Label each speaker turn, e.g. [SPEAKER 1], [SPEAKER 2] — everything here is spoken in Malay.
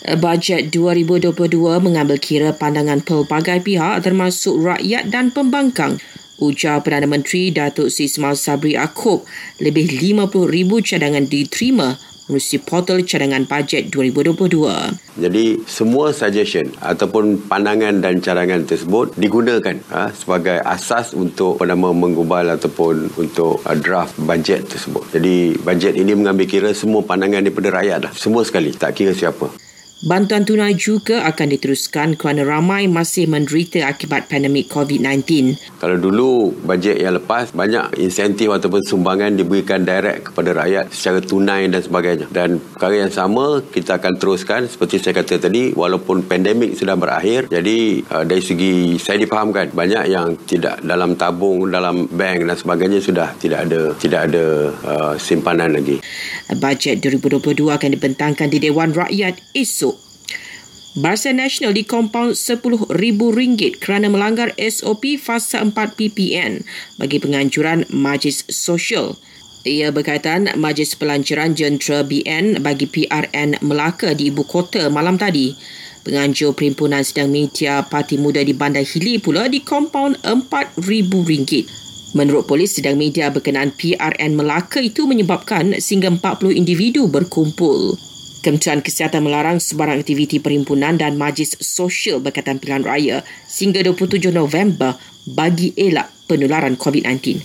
[SPEAKER 1] Bajet 2022 mengambil kira pandangan pelbagai pihak termasuk rakyat dan pembangkang. Ujar Perdana Menteri Datuk Ismail Sabri Yaakob, lebih 50,000 cadangan diterima melalui portal cadangan bajet 2022.
[SPEAKER 2] Jadi semua suggestion ataupun pandangan dan cadangan tersebut digunakan ha, sebagai asas untuk apa nama menggubal ataupun untuk uh, draft bajet tersebut. Jadi bajet ini mengambil kira semua pandangan daripada rakyat lah. Semua sekali, tak kira siapa.
[SPEAKER 1] Bantuan tunai juga akan diteruskan kerana ramai masih menderita akibat pandemik COVID-19.
[SPEAKER 2] Kalau dulu bajet yang lepas banyak insentif ataupun sumbangan diberikan direct kepada rakyat secara tunai dan sebagainya. Dan perkara yang sama kita akan teruskan seperti saya kata tadi walaupun pandemik sudah berakhir jadi uh, dari segi saya difahamkan banyak yang tidak dalam tabung dalam bank dan sebagainya sudah tidak ada tidak ada uh, simpanan lagi.
[SPEAKER 1] Bajet 2022 akan dibentangkan di Dewan Rakyat esok Barisan Nasional dikompaun RM10,000 kerana melanggar SOP fasa 4 PPN bagi penganjuran Majlis Sosial. Ia berkaitan Majlis Pelancaran Jentera BN bagi PRN Melaka di ibu kota malam tadi. Penganjur Perhimpunan Sedang Media Parti Muda di Bandar Hili pula dikompaun RM4,000. Menurut polis, sedang media berkenaan PRN Melaka itu menyebabkan sehingga 40 individu berkumpul. Kementerian Kesihatan melarang sebarang aktiviti perhimpunan dan majlis sosial berkaitan pilihan raya sehingga 27 November bagi elak penularan COVID-19.